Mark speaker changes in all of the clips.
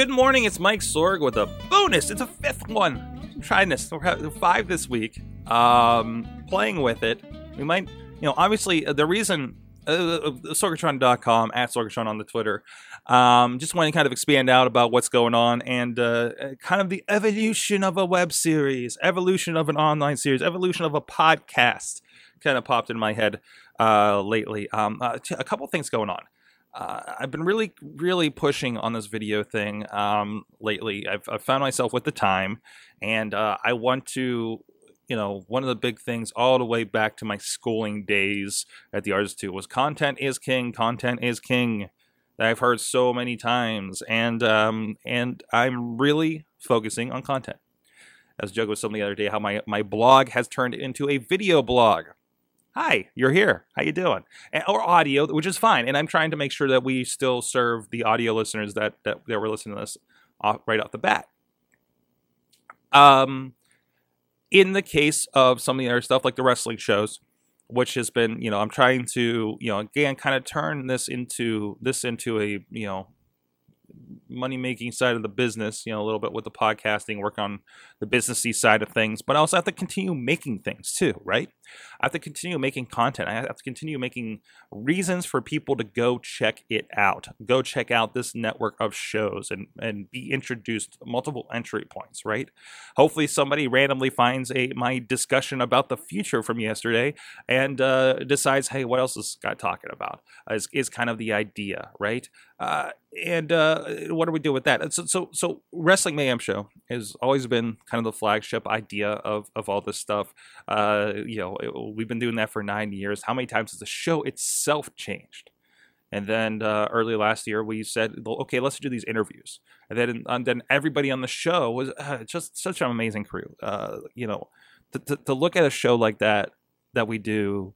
Speaker 1: Good morning, it's Mike Sorg with a bonus. It's a fifth one. I'm trying this. We're having five this week. Um, playing with it. We might, you know, obviously uh, the reason uh, uh Sorgatron.com at Sorgatron on the Twitter. Um, just want to kind of expand out about what's going on and uh, kind of the evolution of a web series, evolution of an online series, evolution of a podcast. Kind of popped in my head uh, lately. Um, uh, a couple things going on uh, I've been really, really pushing on this video thing um, lately. I've, I've, found myself with the time, and uh, I want to, you know, one of the big things all the way back to my schooling days at the Arts Institute was content is king, content is king. That I've heard so many times, and um, and I'm really focusing on content. As Jug was saying the other day, how my, my blog has turned into a video blog hi you're here. How you doing? And, or audio which is fine and i'm trying to make sure that we still serve the audio listeners that that, that were listening to this off, right off the bat. Um in the case of some of the other stuff like the wrestling shows which has been you know i'm trying to you know again kind of turn this into this into a you know money making side of the business, you know, a little bit with the podcasting, work on the businessy side of things, but I also have to continue making things too, right? I have to continue making content. I have to continue making reasons for people to go check it out. Go check out this network of shows and, and be introduced multiple entry points, right? Hopefully somebody randomly finds a my discussion about the future from yesterday and uh, decides, hey, what else is Scott talking about? Is, is kind of the idea, right? Uh, and uh, what do we do with that? So, so, so Wrestling Mayhem Show has always been kind of the flagship idea of of all this stuff. Uh, you know, we've been doing that for nine years. How many times has the show itself changed? And then uh, early last year, we said, okay, let's do these interviews. And then, and then everybody on the show was uh, just such an amazing crew. Uh, you know, to, to, to look at a show like that that we do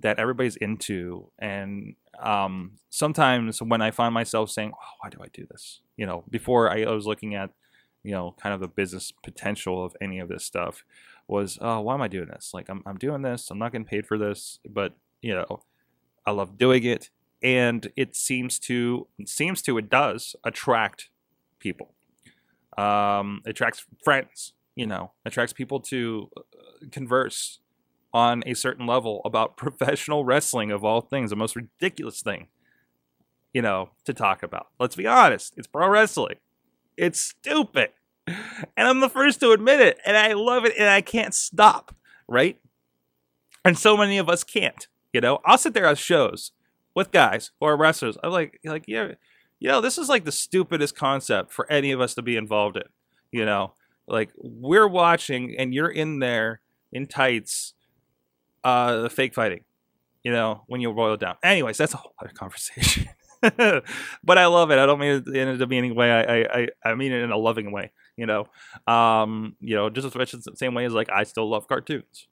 Speaker 1: that everybody's into and um, sometimes when i find myself saying oh, why do i do this you know before I, I, was looking at you know kind of the business potential of any of this stuff was oh why am i doing this like i'm, I'm doing this i'm not getting paid for this but you know i love doing it and it seems to it seems to it does attract people um attracts friends you know attracts people to uh, converse on a certain level about professional wrestling of all things, the most ridiculous thing, you know, to talk about. Let's be honest, it's pro wrestling. It's stupid. And I'm the first to admit it, and I love it, and I can't stop, right? And so many of us can't, you know. I'll sit there at shows with guys who are wrestlers. I'm like, like, yeah, you know, this is like the stupidest concept for any of us to be involved in, you know. Like we're watching, and you're in there in tights uh, fake fighting. You know, when you boil it down. Anyways, that's a whole other conversation. but I love it. I don't mean it in a demeaning way. I, I I mean it in a loving way. You know, um, you know, just as much the same way as like I still love cartoons.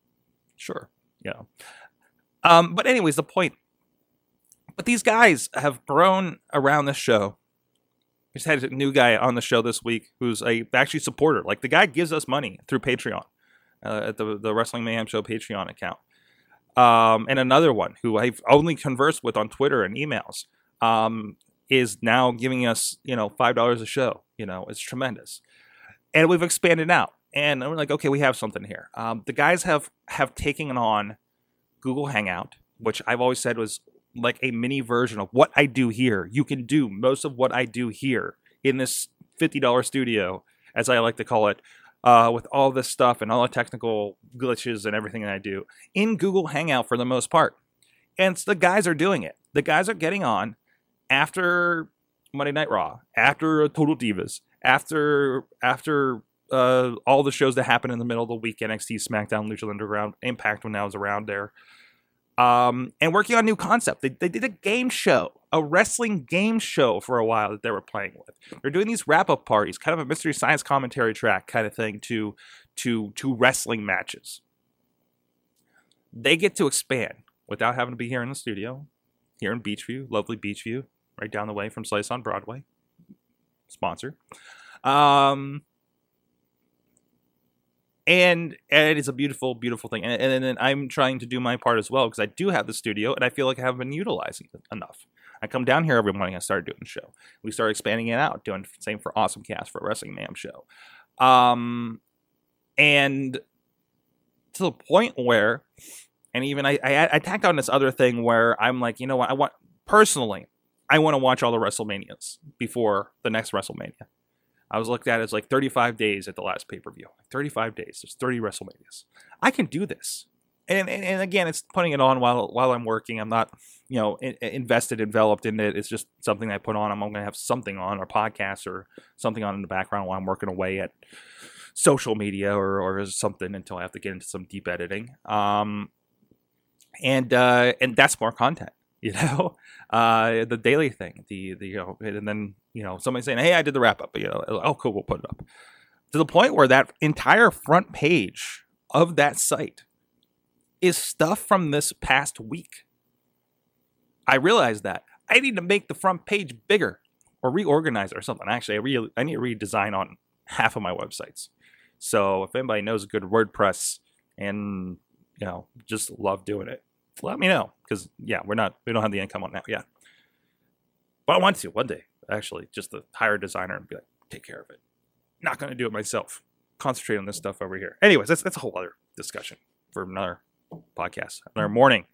Speaker 1: Sure, you know. Um, but anyways, the point. But these guys have grown around this show. We just had a new guy on the show this week who's a actually supporter. Like the guy gives us money through Patreon uh, at the the Wrestling Mayhem Show Patreon account um, and another one who I've only conversed with on Twitter and emails um, is now giving us you know five dollars a show. You know, it's tremendous, and we've expanded out. And we're like, okay, we have something here. Um, the guys have have taken on Google Hangout, which I've always said was like a mini version of what I do here. You can do most of what I do here in this fifty dollar studio, as I like to call it, uh, with all this stuff and all the technical glitches and everything that I do in Google Hangout for the most part. And the guys are doing it. The guys are getting on after Monday Night Raw, after Total Divas, after after uh, all the shows that happen in the middle of the week, NXT, SmackDown, Lucha Underground, Impact when I was around there. um, and working on new concept. They, they did a game show, a wrestling game show for a while that they were playing with. They're doing these wrap up parties, kind of a mystery science commentary track kind of thing to to to wrestling matches. They get to expand without having to be here in the studio, here in Beechview, lovely Beechview, right down the way from Slice on Broadway. Sponsor. Um, and, and it's a beautiful, beautiful thing. And, and, and I'm trying to do my part as well because I do have the studio and I feel like I haven't been utilizing it enough. I come down here every morning. I started doing the show. We start expanding it out, doing same for Awesome Cast for Wrestling Mayhem show, um, and to the point where, and even I, I I tack on this other thing where I'm like, you know what, I want personally, I want to watch all the WrestleManias before the next WrestleMania. I was looked at as like 35 days at the last pay per view. 35 days. There's 30 WrestleManias. I can do this. And, and, and again, it's putting it on while while I'm working. I'm not, you know, in, invested, enveloped in it. It's just something I put on. I'm going to have something on, or podcast, or something on in the background while I'm working away at social media or or something until I have to get into some deep editing. Um, and uh, and that's more content you know, uh, the daily thing, the the you know, and then you know somebody saying, "Hey, I did the wrap up," you know, oh, cool, we'll put it up to the point where that entire front page of that site is stuff from this past week. I realized that I need to make the front page bigger or reorganize or something. Actually, I re- I need to redesign on half of my websites. So if anybody knows good WordPress and you know just love doing it, let me know because yeah, we're not we don't have the income on that yet. But I want to one day actually just to hire a designer and be like, take care of it. Not going to do it myself. Concentrate on this stuff over here. Anyways, that's that's a whole other discussion for another podcast, another morning.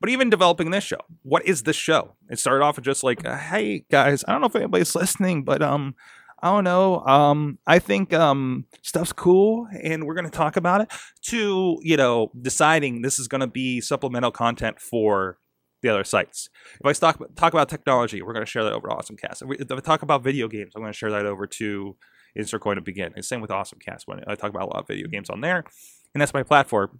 Speaker 1: But even developing this show, what is this show? It started off with just like, hey guys, I don't know if anybody's listening, but um, I don't know. Um, I think um, stuff's cool, and we're going to talk about it. To you know, deciding this is going to be supplemental content for the other sites. If I talk talk about technology, we're going to share that over to AwesomeCast. If, if I talk about video games, I'm going to share that over to Insert Coin to begin. And same with AwesomeCast. When I talk about a lot of video games on there, and that's my platform.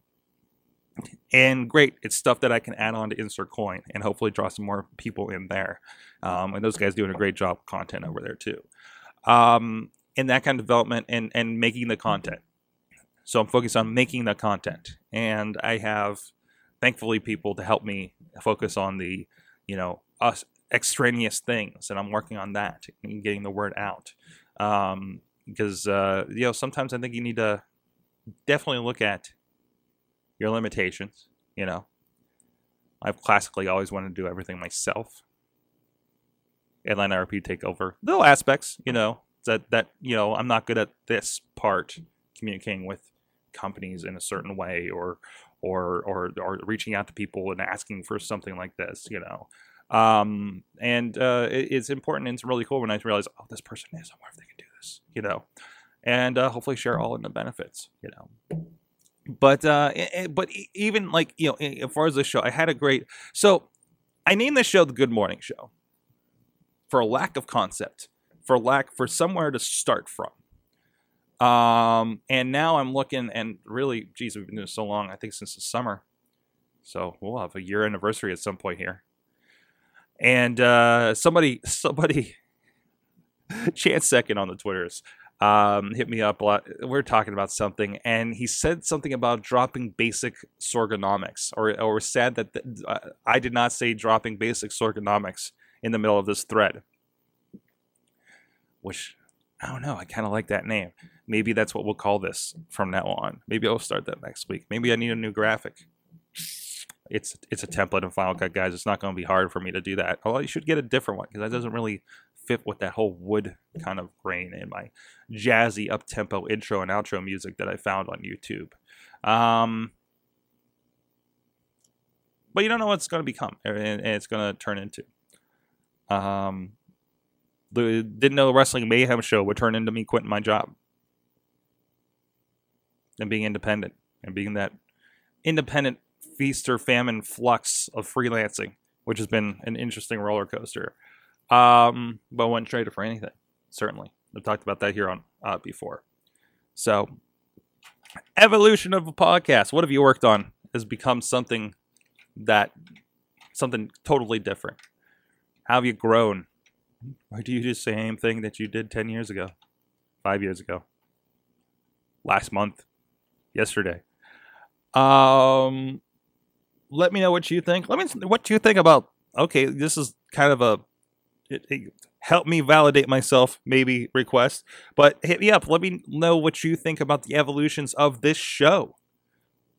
Speaker 1: And great, it's stuff that I can add on to Insert Coin and hopefully draw some more people in there. Um, and those guys doing a great job content over there too um, in that kind of development and and making the content. So I'm focused on making the content, and I have thankfully people to help me focus on the you know us extraneous things, and I'm working on that and getting the word out. Um, because uh, you know sometimes I think you need to definitely look at your limitations. You know, I've classically always wanted to do everything myself, Atlanta RP take over little aspects, you know, that that you know I'm not good at this part, communicating with companies in a certain way, or or or or reaching out to people and asking for something like this, you know. Um, and uh, it, it's important and it's really cool when I realize, oh, this person is. I wonder if they can do this, you know, and uh, hopefully share all in the benefits, you know. But uh, it, but even like you know, as far as this show, I had a great. So I named this show the Good Morning Show for a lack of concept, for lack for somewhere to start from. Um, and now I'm looking, and really, geez, we've been doing so long. I think since the summer, so we'll have a year anniversary at some point here. And uh, somebody, somebody, chance second on the Twitters, um, hit me up a lot. We are talking about something, and he said something about dropping basic sorgonomics, or or said that uh, I did not say dropping basic sorgonomics in the middle of this thread. Which I don't know. I kind of like that name. Maybe that's what we'll call this from now on. Maybe I'll start that next week. Maybe I need a new graphic. It's it's a template in Final Cut, guys. It's not going to be hard for me to do that. Although you should get a different one because that doesn't really fit with that whole wood kind of grain in my jazzy up tempo intro and outro music that I found on YouTube. Um, but you don't know what's going to become and it's going to turn into. Um, the didn't know the wrestling mayhem show would turn into me quitting my job and being independent and being that independent feast or famine flux of freelancing, which has been an interesting roller coaster. Um, but I wouldn't trade it for anything. Certainly, I've talked about that here on uh, before. So, evolution of a podcast. What have you worked on has become something that something totally different? How have you grown? Or do you do the same thing that you did 10 years ago, five years ago, last month, yesterday? Um, let me know what you think. Let me what you think about. Okay, this is kind of a it, it, help me validate myself, maybe request. But hit me up. Let me know what you think about the evolutions of this show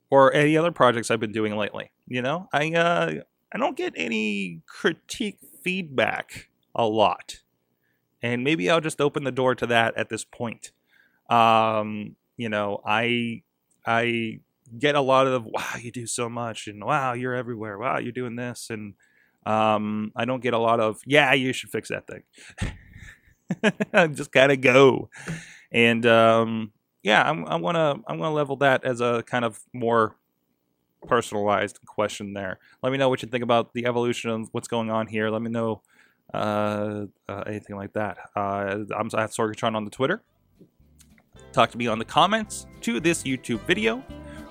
Speaker 1: or any other projects I've been doing lately. You know, I uh, I don't get any critique feedback a lot, and maybe I'll just open the door to that at this point. Um, you know, I I get a lot of wow, you do so much, and wow, you're everywhere. Wow, you're doing this, and um, I don't get a lot of yeah, you should fix that thing. I just gotta go, and um, yeah, I'm, I want to I'm gonna level that as a kind of more personalized question there. Let me know what you think about the evolution of what's going on here. Let me know uh, uh, anything like that. Uh, I'm at Sorgatron on the Twitter. Talk to me on the comments to this YouTube video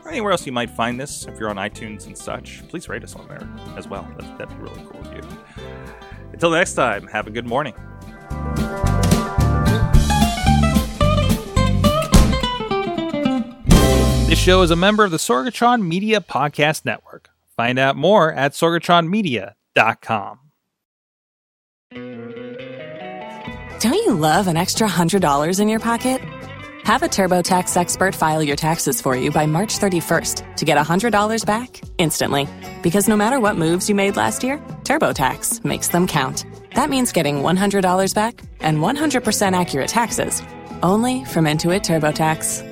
Speaker 1: or anywhere else you might find this. If you're on iTunes and such, please rate us on there as well. That'd, that'd be really cool of you. Until next time, have a good morning. Show is a member of the Sorgatron Media Podcast Network. Find out more at sorgatronmedia.com.
Speaker 2: Don't you love an extra $100 in your pocket? Have a TurboTax expert file your taxes for you by March 31st to get $100 back instantly. Because no matter what moves you made last year, TurboTax makes them count. That means getting $100 back and 100% accurate taxes only from Intuit TurboTax.